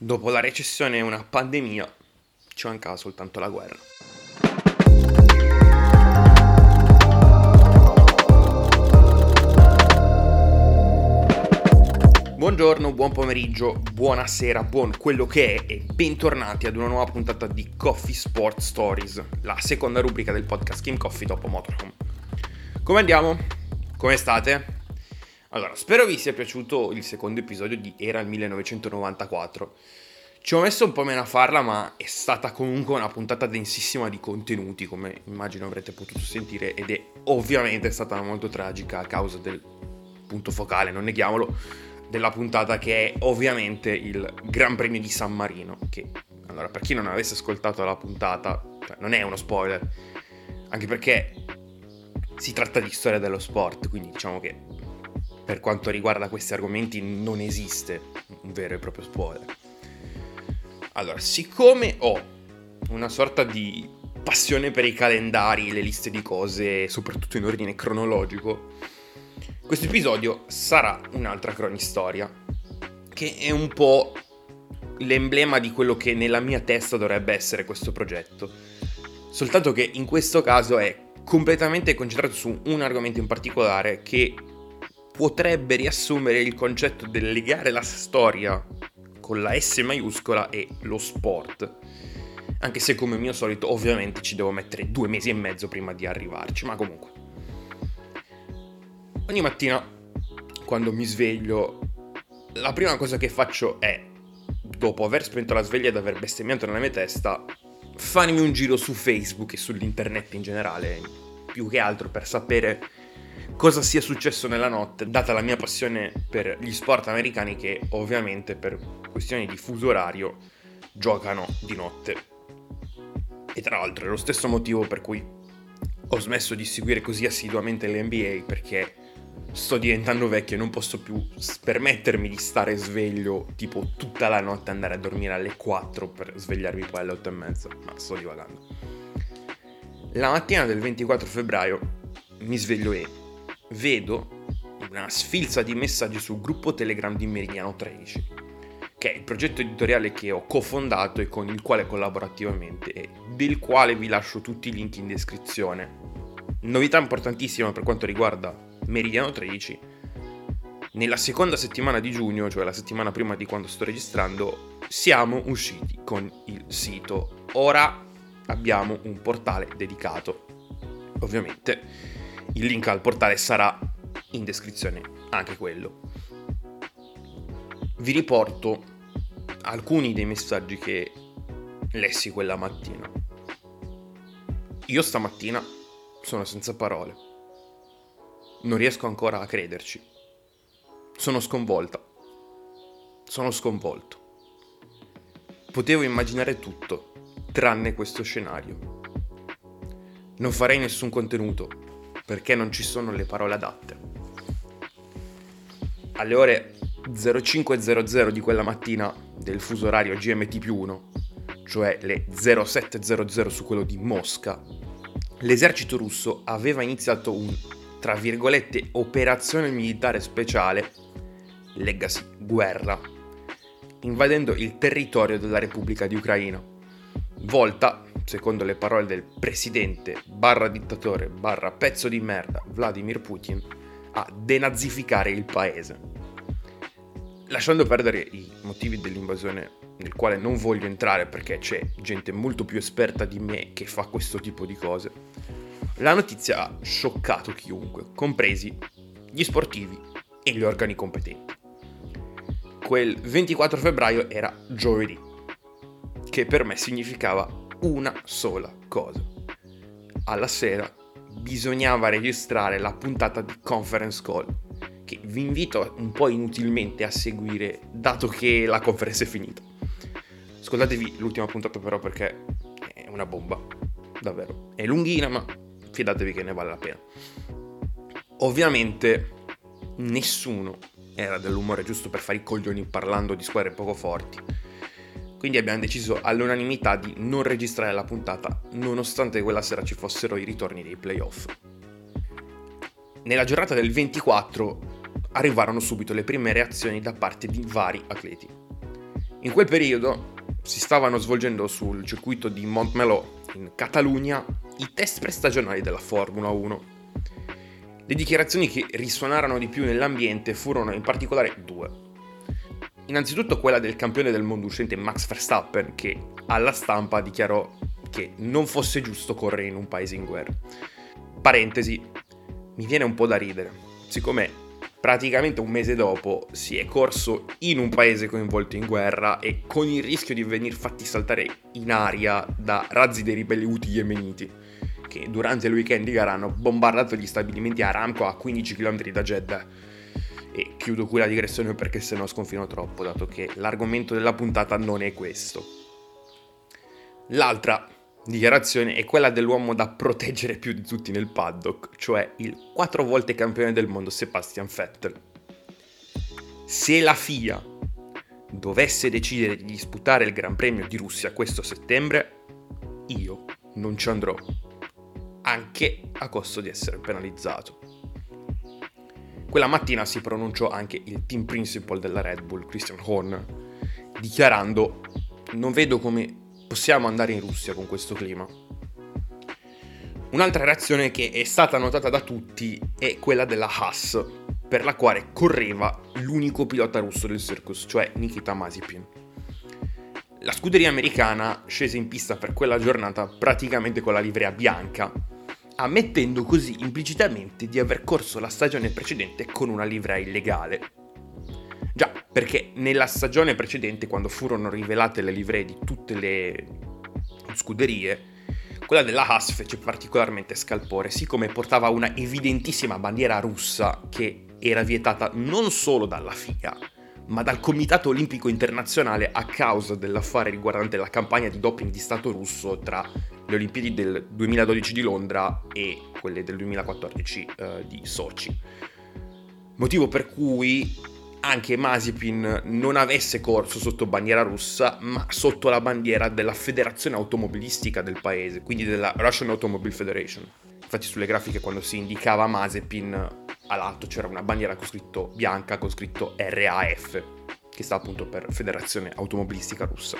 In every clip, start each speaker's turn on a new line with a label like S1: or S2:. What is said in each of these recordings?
S1: Dopo la recessione e una pandemia, ci mancava soltanto la guerra. Buongiorno, buon pomeriggio, buonasera, buon quello che è e bentornati ad una nuova puntata di Coffee Sport Stories, la seconda rubrica del podcast Kim Coffee dopo Motorhome. Come andiamo? Come state? Allora, spero vi sia piaciuto il secondo episodio di Era il 1994. Ci ho messo un po' meno a farla, ma è stata comunque una puntata densissima di contenuti, come immagino avrete potuto sentire, ed è ovviamente stata molto tragica a causa del punto focale, non neghiamolo, della puntata che è ovviamente il Gran Premio di San Marino, che allora per chi non avesse ascoltato la puntata, cioè, non è uno spoiler, anche perché si tratta di storia dello sport, quindi diciamo che per quanto riguarda questi argomenti non esiste un vero e proprio spoiler. Allora, siccome ho una sorta di passione per i calendari, le liste di cose, soprattutto in ordine cronologico, questo episodio sarà un'altra cronistoria, che è un po' l'emblema di quello che nella mia testa dovrebbe essere questo progetto. Soltanto che in questo caso è completamente concentrato su un argomento in particolare che potrebbe riassumere il concetto del legare la storia con la S maiuscola e lo sport. Anche se come mio solito ovviamente ci devo mettere due mesi e mezzo prima di arrivarci, ma comunque. Ogni mattina quando mi sveglio, la prima cosa che faccio è, dopo aver spento la sveglia ed aver bestemmiato nella mia testa, farmi un giro su Facebook e sull'internet in generale, più che altro per sapere cosa sia successo nella notte, data la mia passione per gli sport americani che ovviamente per questioni di fuso orario giocano di notte. E tra l'altro è lo stesso motivo per cui ho smesso di seguire così assiduamente l'NBA perché sto diventando vecchio e non posso più permettermi di stare sveglio tipo tutta la notte andare a dormire alle 4 per svegliarmi poi alle 8 e mezza, ma sto divagando. La mattina del 24 febbraio mi sveglio e vedo una sfilza di messaggi sul gruppo Telegram di Meridiano 13, che è il progetto editoriale che ho cofondato e con il quale collaboro attivamente e del quale vi lascio tutti i link in descrizione. Novità importantissima per quanto riguarda Meridiano 13, nella seconda settimana di giugno, cioè la settimana prima di quando sto registrando, siamo usciti con il sito. Ora abbiamo un portale dedicato. Ovviamente il link al portale sarà in descrizione anche quello. Vi riporto alcuni dei messaggi che lessi quella mattina. Io stamattina sono senza parole. Non riesco ancora a crederci. Sono sconvolta. Sono sconvolto. Potevo immaginare tutto, tranne questo scenario. Non farei nessun contenuto, perché non ci sono le parole adatte. Alle ore 0500 di quella mattina del fuso orario GMT 1, cioè le 0700 su quello di Mosca, l'esercito russo aveva iniziato un, tra virgolette, operazione militare speciale, legacy guerra, invadendo il territorio della Repubblica di Ucraina, volta secondo le parole del presidente barra dittatore barra pezzo di merda Vladimir Putin, a denazificare il paese. Lasciando perdere i motivi dell'invasione nel quale non voglio entrare perché c'è gente molto più esperta di me che fa questo tipo di cose, la notizia ha scioccato chiunque, compresi gli sportivi e gli organi competenti. Quel 24 febbraio era giovedì, che per me significava una sola cosa. Alla sera bisognava registrare la puntata di conference call, che vi invito un po' inutilmente a seguire, dato che la conferenza è finita. Ascoltatevi l'ultima puntata però perché è una bomba, davvero. È lunghina, ma fidatevi che ne vale la pena. Ovviamente nessuno era dell'umore giusto per fare i coglioni parlando di squadre poco forti quindi abbiamo deciso all'unanimità di non registrare la puntata, nonostante quella sera ci fossero i ritorni dei playoff. Nella giornata del 24 arrivarono subito le prime reazioni da parte di vari atleti. In quel periodo si stavano svolgendo sul circuito di Montmeló, in Catalogna, i test prestagionali della Formula 1. Le dichiarazioni che risuonarono di più nell'ambiente furono in particolare due. Innanzitutto quella del campione del mondo uscente Max Verstappen, che alla stampa dichiarò che non fosse giusto correre in un paese in guerra. Parentesi, mi viene un po' da ridere, siccome praticamente un mese dopo si è corso in un paese coinvolto in guerra e con il rischio di venire fatti saltare in aria da razzi dei ribelli Houthi yemeniti che durante il weekend di gara hanno bombardato gli stabilimenti Aramco a 15 km da Jeddah. E chiudo qui la digressione perché se no sconfino troppo, dato che l'argomento della puntata non è questo. L'altra dichiarazione è quella dell'uomo da proteggere più di tutti nel paddock, cioè il quattro volte campione del mondo Sebastian Vettel. Se la FIA dovesse decidere di disputare il Gran Premio di Russia questo settembre, io non ci andrò, anche a costo di essere penalizzato. Quella mattina si pronunciò anche il team principal della Red Bull, Christian Horner, dichiarando non vedo come possiamo andare in Russia con questo clima. Un'altra reazione che è stata notata da tutti è quella della Haas, per la quale correva l'unico pilota russo del circus, cioè Nikita Mazepin. La scuderia americana scese in pista per quella giornata praticamente con la livrea bianca, ammettendo così implicitamente di aver corso la stagione precedente con una livrea illegale. Già, perché nella stagione precedente, quando furono rivelate le livree di tutte le scuderie, quella della Haas fece particolarmente scalpore, siccome portava una evidentissima bandiera russa che era vietata non solo dalla FIA, ma dal Comitato Olimpico Internazionale a causa dell'affare riguardante la campagna di doping di Stato russo tra le Olimpiadi del 2012 di Londra e quelle del 2014 eh, di Sochi. Motivo per cui anche Mazepin non avesse corso sotto bandiera russa, ma sotto la bandiera della federazione automobilistica del paese, quindi della Russian Automobile Federation. Infatti sulle grafiche quando si indicava Mazepin all'alto c'era una bandiera con scritto bianca con scritto RAF, che sta appunto per Federazione Automobilistica Russa.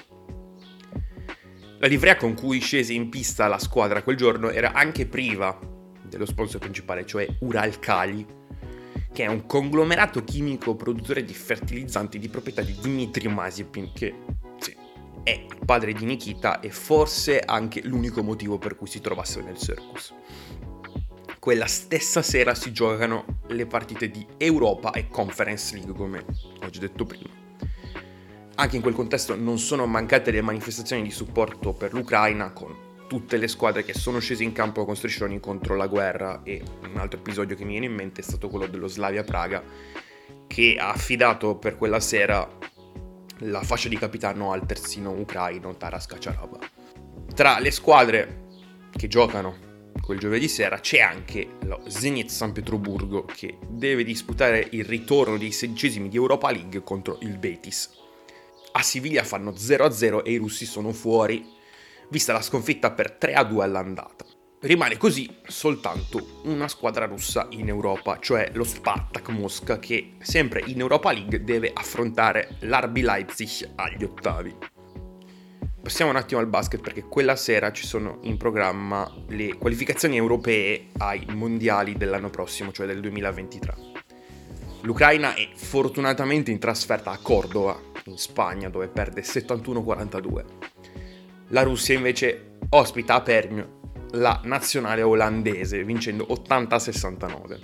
S1: La livrea con cui scese in pista la squadra quel giorno era anche priva dello sponsor principale, cioè Uralkali, che è un conglomerato chimico produttore di fertilizzanti di proprietà di Dmitry Mazepin, che sì, è il padre di Nikita e forse anche l'unico motivo per cui si trovasse nel circus. Quella stessa sera si giocano le partite di Europa e Conference League, come ho già detto prima. Anche in quel contesto non sono mancate le manifestazioni di supporto per l'Ucraina con tutte le squadre che sono scese in campo con striscioni contro la guerra e un altro episodio che mi viene in mente è stato quello dello Slavia Praga che ha affidato per quella sera la fascia di capitano al terzino ucraino Taras Kacaraba. Tra le squadre che giocano quel giovedì sera c'è anche lo Zenit San Pietroburgo che deve disputare il ritorno dei sedicesimi di Europa League contro il Betis. A Siviglia fanno 0-0 e i russi sono fuori vista la sconfitta per 3-2 all'andata. Rimane così soltanto una squadra russa in Europa, cioè lo Spartak Mosca che sempre in Europa League deve affrontare l'RB Leipzig agli ottavi. Passiamo un attimo al basket perché quella sera ci sono in programma le qualificazioni europee ai mondiali dell'anno prossimo, cioè del 2023. L'Ucraina è fortunatamente in trasferta a Cordova, in Spagna, dove perde 71-42. La Russia invece ospita a Permio la nazionale olandese vincendo 80-69.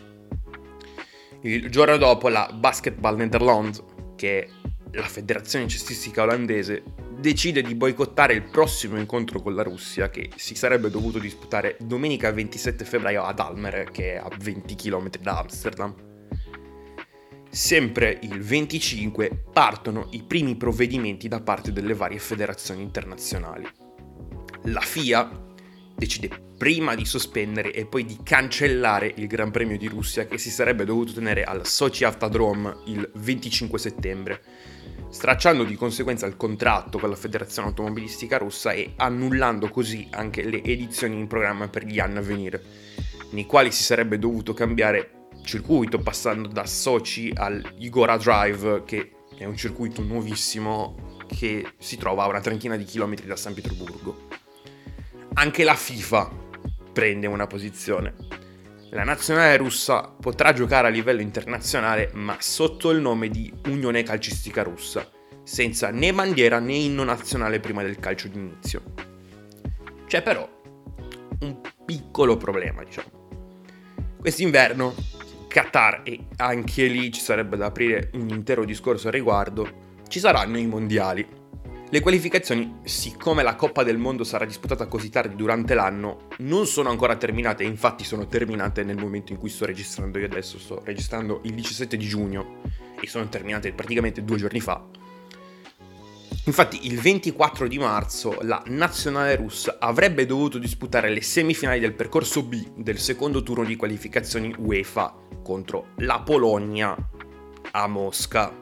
S1: Il giorno dopo la Basketball Netherlands, che è la federazione cestistica olandese, decide di boicottare il prossimo incontro con la Russia che si sarebbe dovuto disputare domenica 27 febbraio ad Almere, che è a 20 km da Amsterdam. Sempre il 25 partono i primi provvedimenti da parte delle varie federazioni internazionali. La FIA decide prima di sospendere e poi di cancellare il Gran Premio di Russia che si sarebbe dovuto tenere al Sochi Autodrome il 25 settembre stracciando di conseguenza il contratto con la Federazione Automobilistica Russa e annullando così anche le edizioni in programma per gli anni a venire, nei quali si sarebbe dovuto cambiare circuito passando da Sochi al Igora Drive che è un circuito nuovissimo che si trova a una trentina di chilometri da San Pietroburgo. Anche la FIFA prende una posizione. La nazionale russa potrà giocare a livello internazionale ma sotto il nome di Unione Calcistica Russa, senza né bandiera né inno nazionale prima del calcio d'inizio. C'è però un piccolo problema, diciamo. Quest'inverno Qatar, e anche lì ci sarebbe da aprire un intero discorso al riguardo, ci saranno i mondiali. Le qualificazioni, siccome la Coppa del Mondo sarà disputata così tardi durante l'anno, non sono ancora terminate, infatti sono terminate nel momento in cui sto registrando io adesso, sto registrando il 17 di giugno e sono terminate praticamente due giorni fa. Infatti il 24 di marzo la nazionale russa avrebbe dovuto disputare le semifinali del percorso B del secondo turno di qualificazioni UEFA contro la Polonia a Mosca.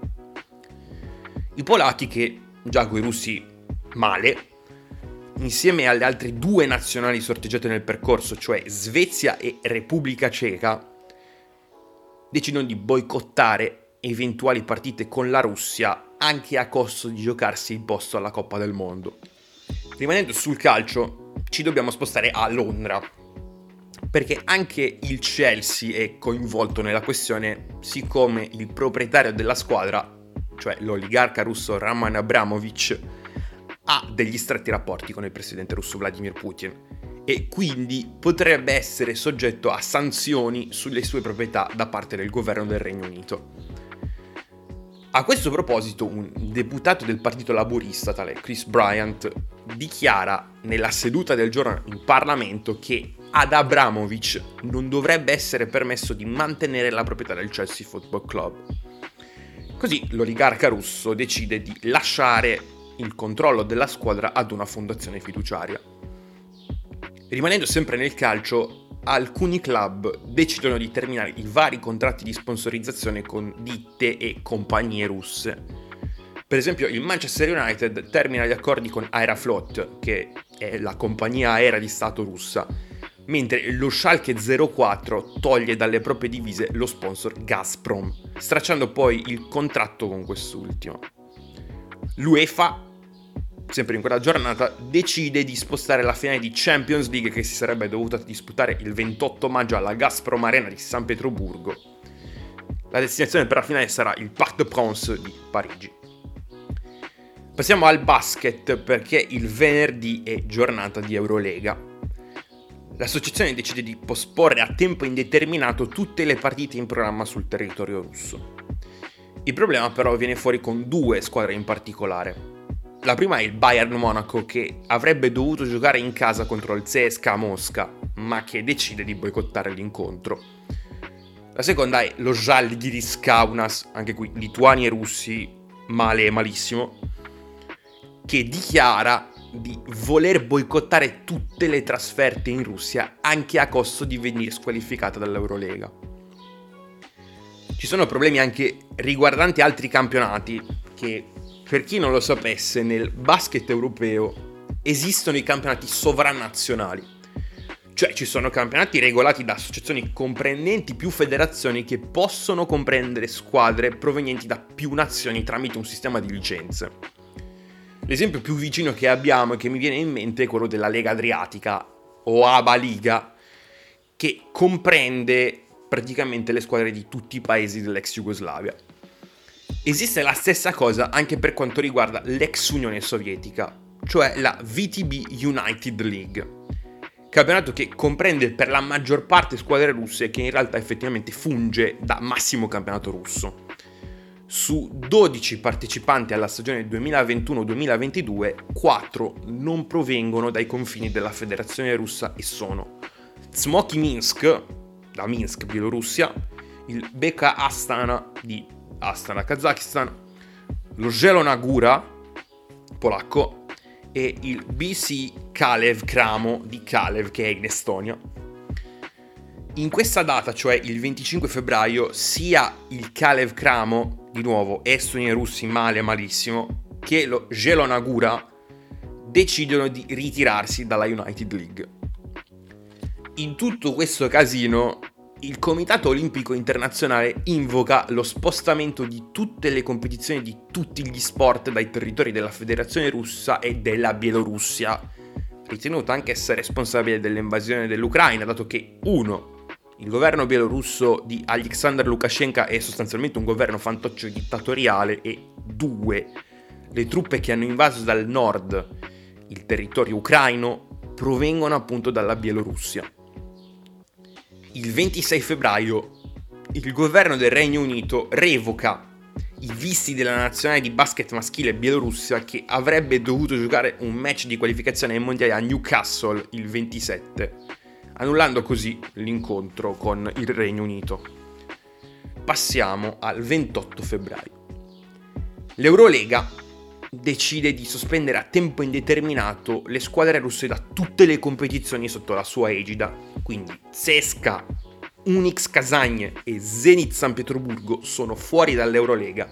S1: I polacchi che già con i russi male, insieme alle altre due nazionali sorteggiate nel percorso, cioè Svezia e Repubblica Ceca, decidono di boicottare eventuali partite con la Russia anche a costo di giocarsi il posto alla Coppa del Mondo. Rimanendo sul calcio, ci dobbiamo spostare a Londra, perché anche il Chelsea è coinvolto nella questione, siccome il proprietario della squadra, cioè l'oligarca russo Roman Abramovich, ha degli stretti rapporti con il presidente russo Vladimir Putin e quindi potrebbe essere soggetto a sanzioni sulle sue proprietà da parte del governo del Regno Unito. A questo proposito, un deputato del Partito Laburista, tale Chris Bryant, dichiara nella seduta del giorno in Parlamento che ad Abramovic non dovrebbe essere permesso di mantenere la proprietà del Chelsea Football Club. Così l'oligarca russo decide di lasciare il controllo della squadra ad una fondazione fiduciaria. Rimanendo sempre nel calcio, alcuni club decidono di terminare i vari contratti di sponsorizzazione con ditte e compagnie russe. Per esempio, il Manchester United termina gli accordi con Aeroflot, che è la compagnia aerea di Stato russa, mentre lo Schalke 04 toglie dalle proprie divise lo sponsor Gazprom, stracciando poi il contratto con quest'ultimo. L'UEFA, sempre in quella giornata, decide di spostare la finale di Champions League che si sarebbe dovuta disputare il 28 maggio alla Gazprom Arena di San Pietroburgo. La destinazione per la finale sarà il Parc de France di Parigi. Passiamo al basket perché il venerdì è giornata di Eurolega l'associazione decide di posporre a tempo indeterminato tutte le partite in programma sul territorio russo. Il problema però viene fuori con due squadre in particolare. La prima è il Bayern Monaco che avrebbe dovuto giocare in casa contro il CSKA Mosca, ma che decide di boicottare l'incontro. La seconda è lo Žalgiris Kaunas, anche qui lituani e russi, male e malissimo, che dichiara di voler boicottare tutte le trasferte in Russia anche a costo di venire squalificata dall'Eurolega. Ci sono problemi anche riguardanti altri campionati che, per chi non lo sapesse, nel basket europeo esistono i campionati sovranazionali. Cioè ci sono campionati regolati da associazioni comprendenti più federazioni che possono comprendere squadre provenienti da più nazioni tramite un sistema di licenze. L'esempio più vicino che abbiamo e che mi viene in mente è quello della Lega Adriatica o ABA Liga, che comprende praticamente le squadre di tutti i paesi dell'ex Jugoslavia. Esiste la stessa cosa anche per quanto riguarda l'ex Unione Sovietica, cioè la VTB United League, campionato che comprende per la maggior parte squadre russe che in realtà effettivamente funge da massimo campionato russo. Su 12 partecipanti alla stagione 2021-2022, 4 non provengono dai confini della Federazione Russa e sono Smoky Minsk, da Minsk, Bielorussia, il Beka Astana di Astana, Kazakistan, lo Zelonagura, polacco, e il BC Kalev Kramo di Kalev, che è in Estonia. In questa data, cioè il 25 febbraio, sia il Kalev Kramo di nuovo estoni e russi male malissimo, che lo Gelonagura decidono di ritirarsi dalla United League. In tutto questo casino il Comitato Olimpico Internazionale invoca lo spostamento di tutte le competizioni di tutti gli sport dai territori della Federazione russa e della Bielorussia, ritenuta anche essere responsabile dell'invasione dell'Ucraina, dato che 1. Il governo bielorusso di Alexander Lukashenko è sostanzialmente un governo fantoccio dittatoriale e 2. Le truppe che hanno invaso dal nord il territorio ucraino provengono appunto dalla Bielorussia il 26 febbraio il governo del Regno Unito revoca i visti della nazionale di basket maschile Bielorussia che avrebbe dovuto giocare un match di qualificazione ai mondiali a Newcastle il 27, annullando così l'incontro con il Regno Unito. Passiamo al 28 febbraio. L'Eurolega decide di sospendere a tempo indeterminato le squadre russe da tutte le competizioni sotto la sua egida. Quindi CSKA, Unix Kazan e Zenit San Pietroburgo sono fuori dall'Eurolega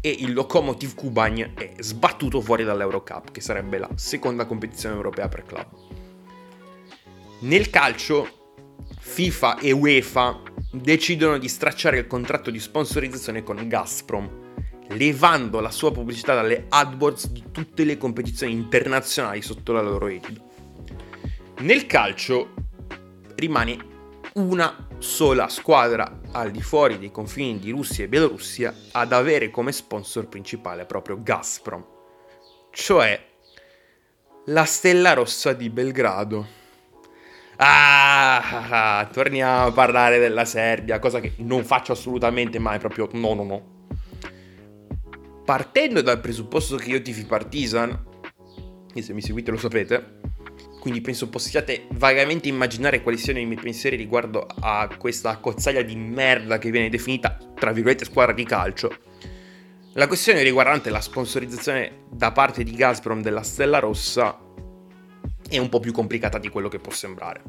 S1: e il Lokomotiv Kuban è sbattuto fuori dall'Eurocup, che sarebbe la seconda competizione europea per club. Nel calcio, FIFA e UEFA decidono di stracciare il contratto di sponsorizzazione con Gazprom levando la sua pubblicità dalle AdWords di tutte le competizioni internazionali sotto la loro egida. Nel calcio rimane una sola squadra al di fuori dei confini di Russia e Bielorussia ad avere come sponsor principale proprio Gazprom, cioè la Stella Rossa di Belgrado. Ah, torniamo a parlare della Serbia, cosa che non faccio assolutamente mai, proprio no, no, no partendo dal presupposto che io tifi Partizan, e se mi seguite lo sapete, quindi penso possiate vagamente immaginare quali siano i miei pensieri riguardo a questa cozzaglia di merda che viene definita, tra virgolette, squadra di calcio. La questione riguardante la sponsorizzazione da parte di Gazprom della Stella Rossa è un po' più complicata di quello che può sembrare.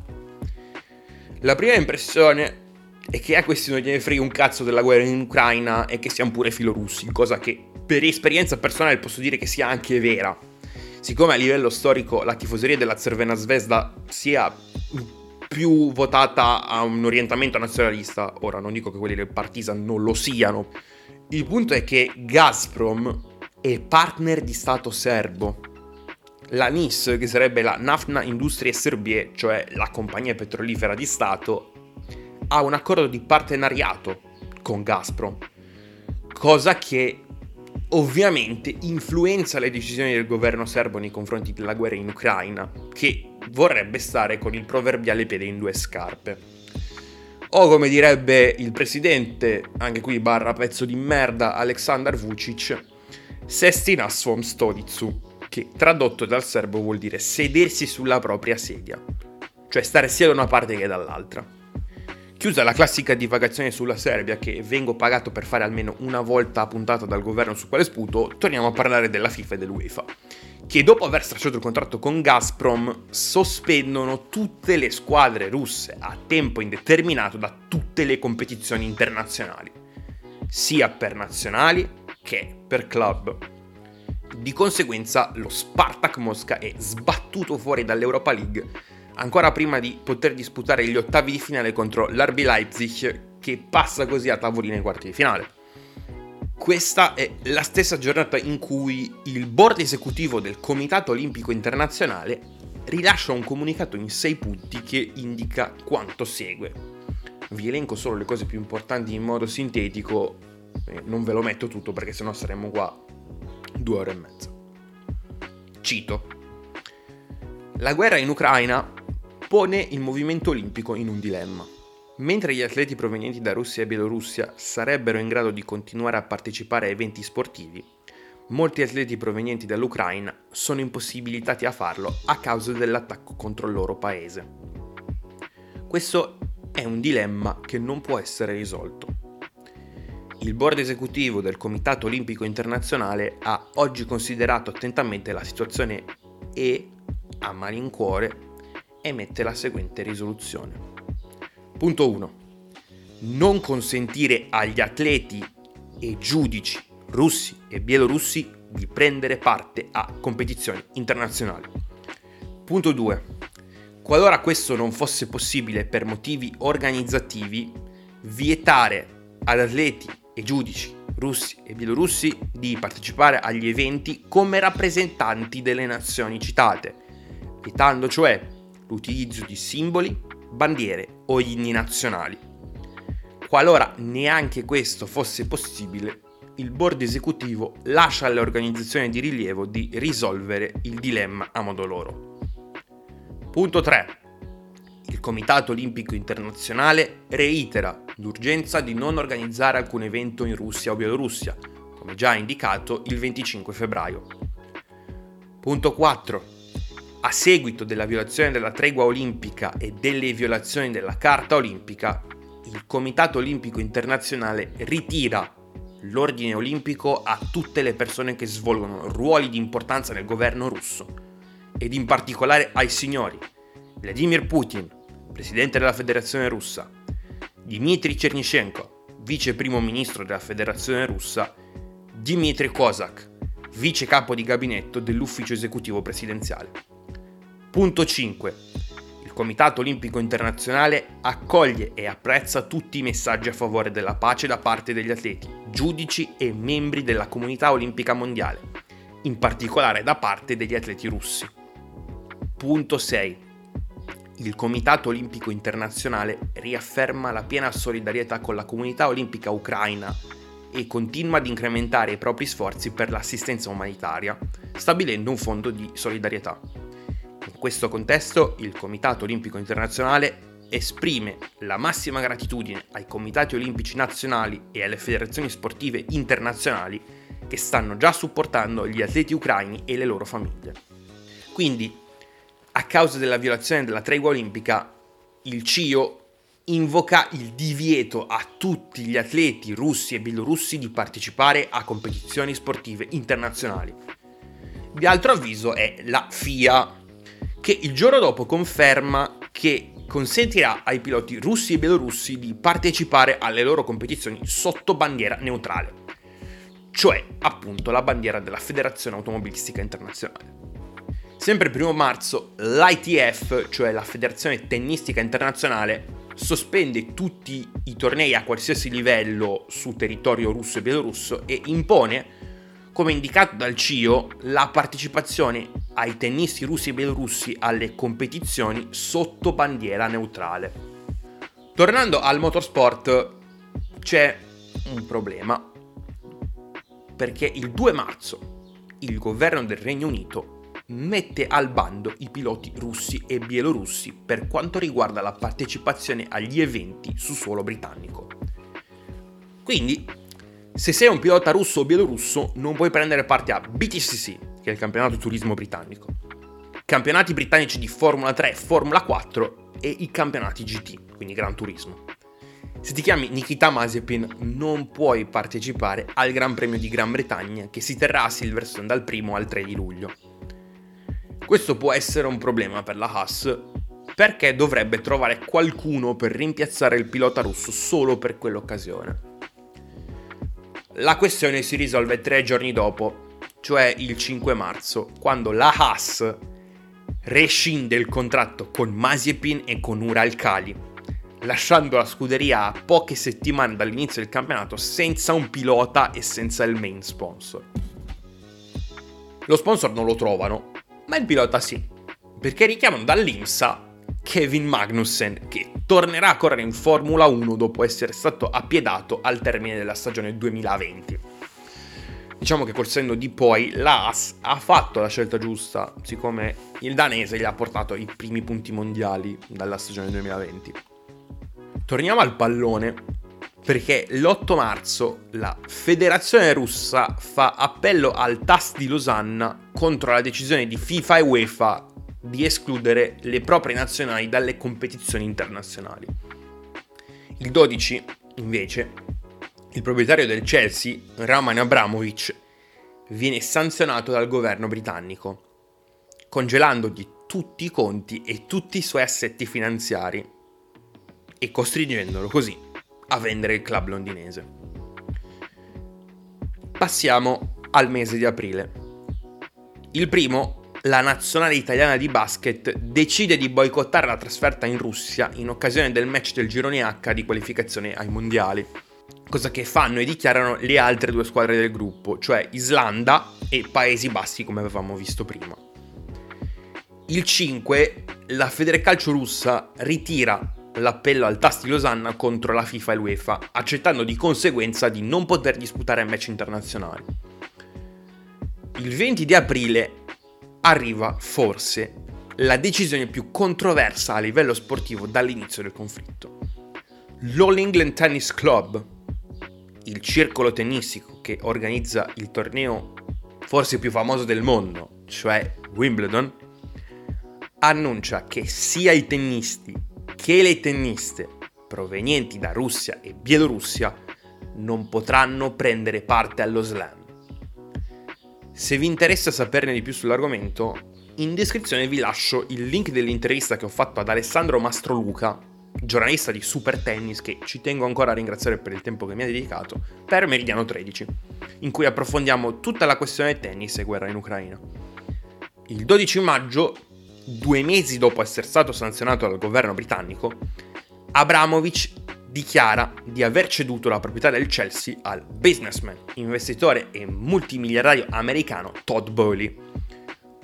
S1: La prima impressione è che a questi non gliene frega un cazzo della guerra in Ucraina e che siamo pure filorussi, cosa che per esperienza personale posso dire che sia anche vera. Siccome a livello storico la tifoseria della Cervena Zvezda sia più votata a un orientamento nazionalista, ora non dico che quelli del Partizan non lo siano, il punto è che Gazprom è partner di Stato serbo. La NIS, che sarebbe la Naftna Industrie Serbie, cioè la compagnia petrolifera di Stato, ha un accordo di partenariato con Gazprom, cosa che ovviamente influenza le decisioni del governo serbo nei confronti della guerra in Ucraina, che vorrebbe stare con il proverbiale piede in due scarpe. O come direbbe il presidente, anche qui barra pezzo di merda, Aleksandar Vucic, sesti na svom stolicu, che tradotto dal serbo vuol dire sedersi sulla propria sedia, cioè stare sia da una parte che dall'altra. Chiusa la classica divagazione sulla Serbia, che vengo pagato per fare almeno una volta puntata dal governo su quale sputo, torniamo a parlare della FIFA e dell'UEFA, che dopo aver stracciato il contratto con Gazprom sospendono tutte le squadre russe a tempo indeterminato da tutte le competizioni internazionali, sia per nazionali che per club. Di conseguenza lo Spartak Mosca è sbattuto fuori dall'Europa League ancora prima di poter disputare gli ottavi di finale contro l'RB Leipzig che passa così a tavolino ai quarti di finale. Questa è la stessa giornata in cui il board esecutivo del Comitato Olimpico Internazionale rilascia un comunicato in sei punti che indica quanto segue. Vi elenco solo le cose più importanti in modo sintetico, non ve lo metto tutto perché sennò saremmo qua due ore e mezza. Cito. La guerra in Ucraina pone il movimento olimpico in un dilemma. Mentre gli atleti provenienti da Russia e Bielorussia sarebbero in grado di continuare a partecipare a eventi sportivi, molti atleti provenienti dall'Ucraina sono impossibilitati a farlo a causa dell'attacco contro il loro paese. Questo è un dilemma che non può essere risolto. Il board esecutivo del Comitato Olimpico Internazionale ha oggi considerato attentamente la situazione e, a malincuore, emette la seguente risoluzione. Punto 1. Non consentire agli atleti e giudici russi e bielorussi di prendere parte a competizioni internazionali. Punto 2. Qualora questo non fosse possibile per motivi organizzativi, vietare ad atleti e giudici russi e bielorussi di partecipare agli eventi come rappresentanti delle nazioni citate, vietando cioè l'utilizzo di simboli, bandiere o inni nazionali. Qualora neanche questo fosse possibile, il board esecutivo lascia alle organizzazioni di rilievo di risolvere il dilemma a modo loro. Punto 3. Il Comitato Olimpico Internazionale reitera l'urgenza di non organizzare alcun evento in Russia o Bielorussia, come già indicato il 25 febbraio. Punto 4. A seguito della violazione della tregua olimpica e delle violazioni della Carta olimpica, il Comitato Olimpico Internazionale ritira l'ordine olimpico a tutte le persone che svolgono ruoli di importanza nel governo russo ed in particolare ai signori Vladimir Putin, presidente della Federazione Russa, Dmitry Chernyshenko, vice primo ministro della Federazione Russa, Dmitry Kozak, vice capo di gabinetto dell'ufficio esecutivo presidenziale. Punto 5. Il Comitato Olimpico Internazionale accoglie e apprezza tutti i messaggi a favore della pace da parte degli atleti, giudici e membri della comunità olimpica mondiale, in particolare da parte degli atleti russi. Punto 6 il Comitato Olimpico Internazionale riafferma la piena solidarietà con la comunità olimpica ucraina e continua ad incrementare i propri sforzi per l'assistenza umanitaria, stabilendo un fondo di solidarietà. In questo contesto il Comitato Olimpico Internazionale esprime la massima gratitudine ai comitati olimpici nazionali e alle federazioni sportive internazionali che stanno già supportando gli atleti ucraini e le loro famiglie. Quindi a causa della violazione della tregua olimpica, il CIO invoca il divieto a tutti gli atleti russi e bielorussi di partecipare a competizioni sportive internazionali. Di altro avviso è la FIA, che il giorno dopo conferma che consentirà ai piloti russi e bielorussi di partecipare alle loro competizioni sotto bandiera neutrale, cioè appunto la bandiera della Federazione Automobilistica Internazionale. Sempre il primo marzo l'ITF, cioè la Federazione Tennistica Internazionale, sospende tutti i tornei a qualsiasi livello su territorio russo e bielorusso e impone, come indicato dal CIO, la partecipazione ai tennisti russi e bielorussi alle competizioni sotto bandiera neutrale. Tornando al motorsport, c'è un problema, perché il 2 marzo il governo del Regno Unito mette al bando i piloti russi e bielorussi per quanto riguarda la partecipazione agli eventi su suolo britannico. Quindi, se sei un pilota russo o bielorusso, non puoi prendere parte a BTCC, che è il campionato turismo britannico, campionati britannici di Formula 3, Formula 4 e i campionati GT, quindi Gran Turismo. Se ti chiami Nikita Mazepin non puoi partecipare al Gran Premio di Gran Bretagna che si terrà a Silverstone dal 1 al 3 di luglio. Questo può essere un problema per la Haas perché dovrebbe trovare qualcuno per rimpiazzare il pilota russo solo per quell'occasione. La questione si risolve tre giorni dopo, cioè il 5 marzo, quando la Haas rescinde il contratto con Mazepin e con Ural Kali, lasciando la scuderia a poche settimane dall'inizio del campionato senza un pilota e senza il main sponsor. Lo sponsor non lo trovano ma il pilota sì, perché richiamano dall'IMSA Kevin Magnussen che tornerà a correre in Formula 1 dopo essere stato appiedato al termine della stagione 2020. Diciamo che col senno di poi l'AS ha fatto la scelta giusta, siccome il danese gli ha portato i primi punti mondiali dalla stagione 2020. Torniamo al pallone perché l'8 marzo la Federazione russa fa appello al TAS di Losanna contro la decisione di FIFA e UEFA di escludere le proprie nazionali dalle competizioni internazionali. Il 12, invece, il proprietario del Chelsea, Roman Abramovich, viene sanzionato dal governo britannico, congelandogli tutti i conti e tutti i suoi assetti finanziari e costringendolo così a vendere il club londinese. Passiamo al mese di aprile. Il primo la nazionale italiana di basket decide di boicottare la trasferta in Russia in occasione del match del girone H di qualificazione ai mondiali. Cosa che fanno e dichiarano le altre due squadre del gruppo, cioè Islanda e Paesi Bassi come avevamo visto prima. Il 5, la Federcalcio russa ritira l'appello al Tasti Losanna contro la FIFA e l'UEFA, accettando di conseguenza di non poter disputare match internazionali. Il 20 di aprile arriva forse la decisione più controversa a livello sportivo dall'inizio del conflitto. L'All England Tennis Club, il circolo tennistico che organizza il torneo forse più famoso del mondo, cioè Wimbledon, annuncia che sia i tennisti che le tenniste provenienti da Russia e Bielorussia non potranno prendere parte allo slam. Se vi interessa saperne di più sull'argomento, in descrizione vi lascio il link dell'intervista che ho fatto ad Alessandro Mastroluca, giornalista di Super Tennis che ci tengo ancora a ringraziare per il tempo che mi ha dedicato, per Meridiano 13, in cui approfondiamo tutta la questione tennis e guerra in Ucraina. Il 12 maggio due mesi dopo essere stato sanzionato dal governo britannico, Abramovich dichiara di aver ceduto la proprietà del Chelsea al businessman, investitore e multimiliardario americano Todd Bowley,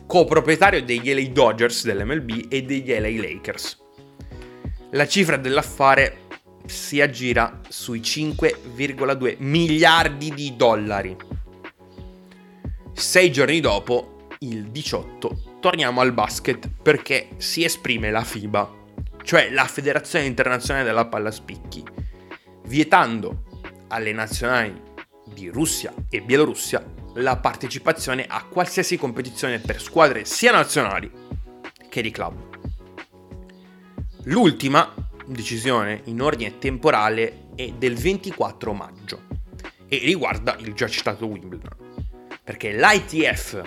S1: coproprietario degli LA Dodgers dell'MLB e degli LA Lakers. La cifra dell'affare si aggira sui 5,2 miliardi di dollari. Sei giorni dopo, il 18, torniamo al basket perché si esprime la FIBA, cioè la Federazione Internazionale della Palla Spicchi, vietando alle nazionali di Russia e Bielorussia la partecipazione a qualsiasi competizione per squadre sia nazionali che di club. L'ultima decisione in ordine temporale è del 24 maggio e riguarda il già citato Wimbledon, perché l'ITF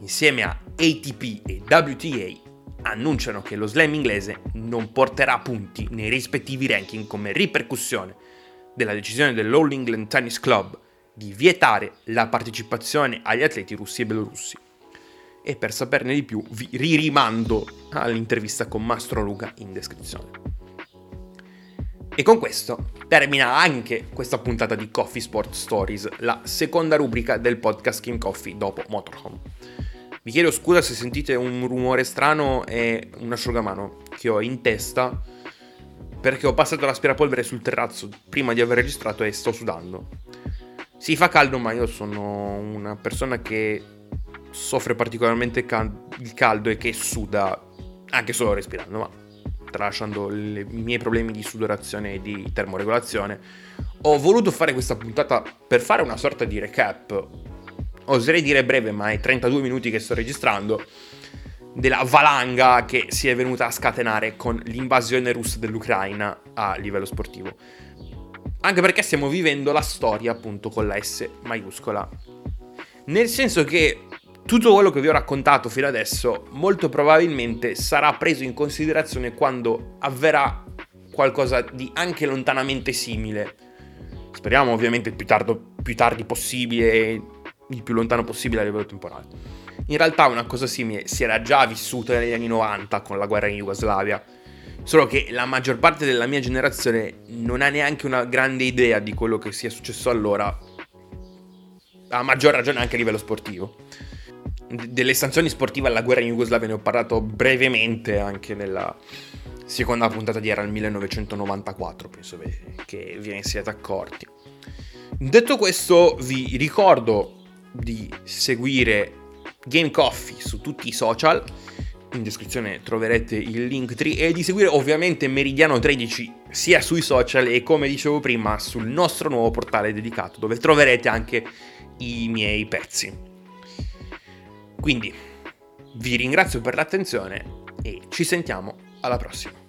S1: insieme a ATP e WTA annunciano che lo slam inglese non porterà punti nei rispettivi ranking come ripercussione della decisione dell'All England Tennis Club di vietare la partecipazione agli atleti russi e belorussi. E per saperne di più vi ririmando all'intervista con Mastro Luca in descrizione. E con questo termina anche questa puntata di Coffee Sport Stories, la seconda rubrica del podcast Kim Coffee dopo Motorhome. Vi chiedo scusa se sentite un rumore strano e un asciugamano che ho in testa perché ho passato l'aspirapolvere sul terrazzo prima di aver registrato e sto sudando. Si fa caldo, ma io sono una persona che soffre particolarmente il caldo e che suda anche solo respirando, ma tralasciando le, i miei problemi di sudorazione e di termoregolazione, ho voluto fare questa puntata per fare una sorta di recap oserei dire breve, ma è 32 minuti che sto registrando, della valanga che si è venuta a scatenare con l'invasione russa dell'Ucraina a livello sportivo. Anche perché stiamo vivendo la storia appunto con la S maiuscola. Nel senso che tutto quello che vi ho raccontato fino adesso molto probabilmente sarà preso in considerazione quando avverrà qualcosa di anche lontanamente simile. Speriamo ovviamente più, tardo, più tardi possibile il più lontano possibile a livello temporale. In realtà una cosa simile si era già vissuta negli anni 90 con la guerra in Jugoslavia, solo che la maggior parte della mia generazione non ha neanche una grande idea di quello che sia successo allora, a maggior ragione anche a livello sportivo. Delle sanzioni sportive alla guerra in Jugoslavia ne ho parlato brevemente anche nella seconda puntata di Era il 1994, penso che vi ne siete accorti. Detto questo, vi ricordo di seguire Game Coffee su tutti i social. In descrizione troverete il link tree e di seguire ovviamente Meridiano 13 sia sui social e come dicevo prima sul nostro nuovo portale dedicato dove troverete anche i miei pezzi. Quindi vi ringrazio per l'attenzione e ci sentiamo alla prossima.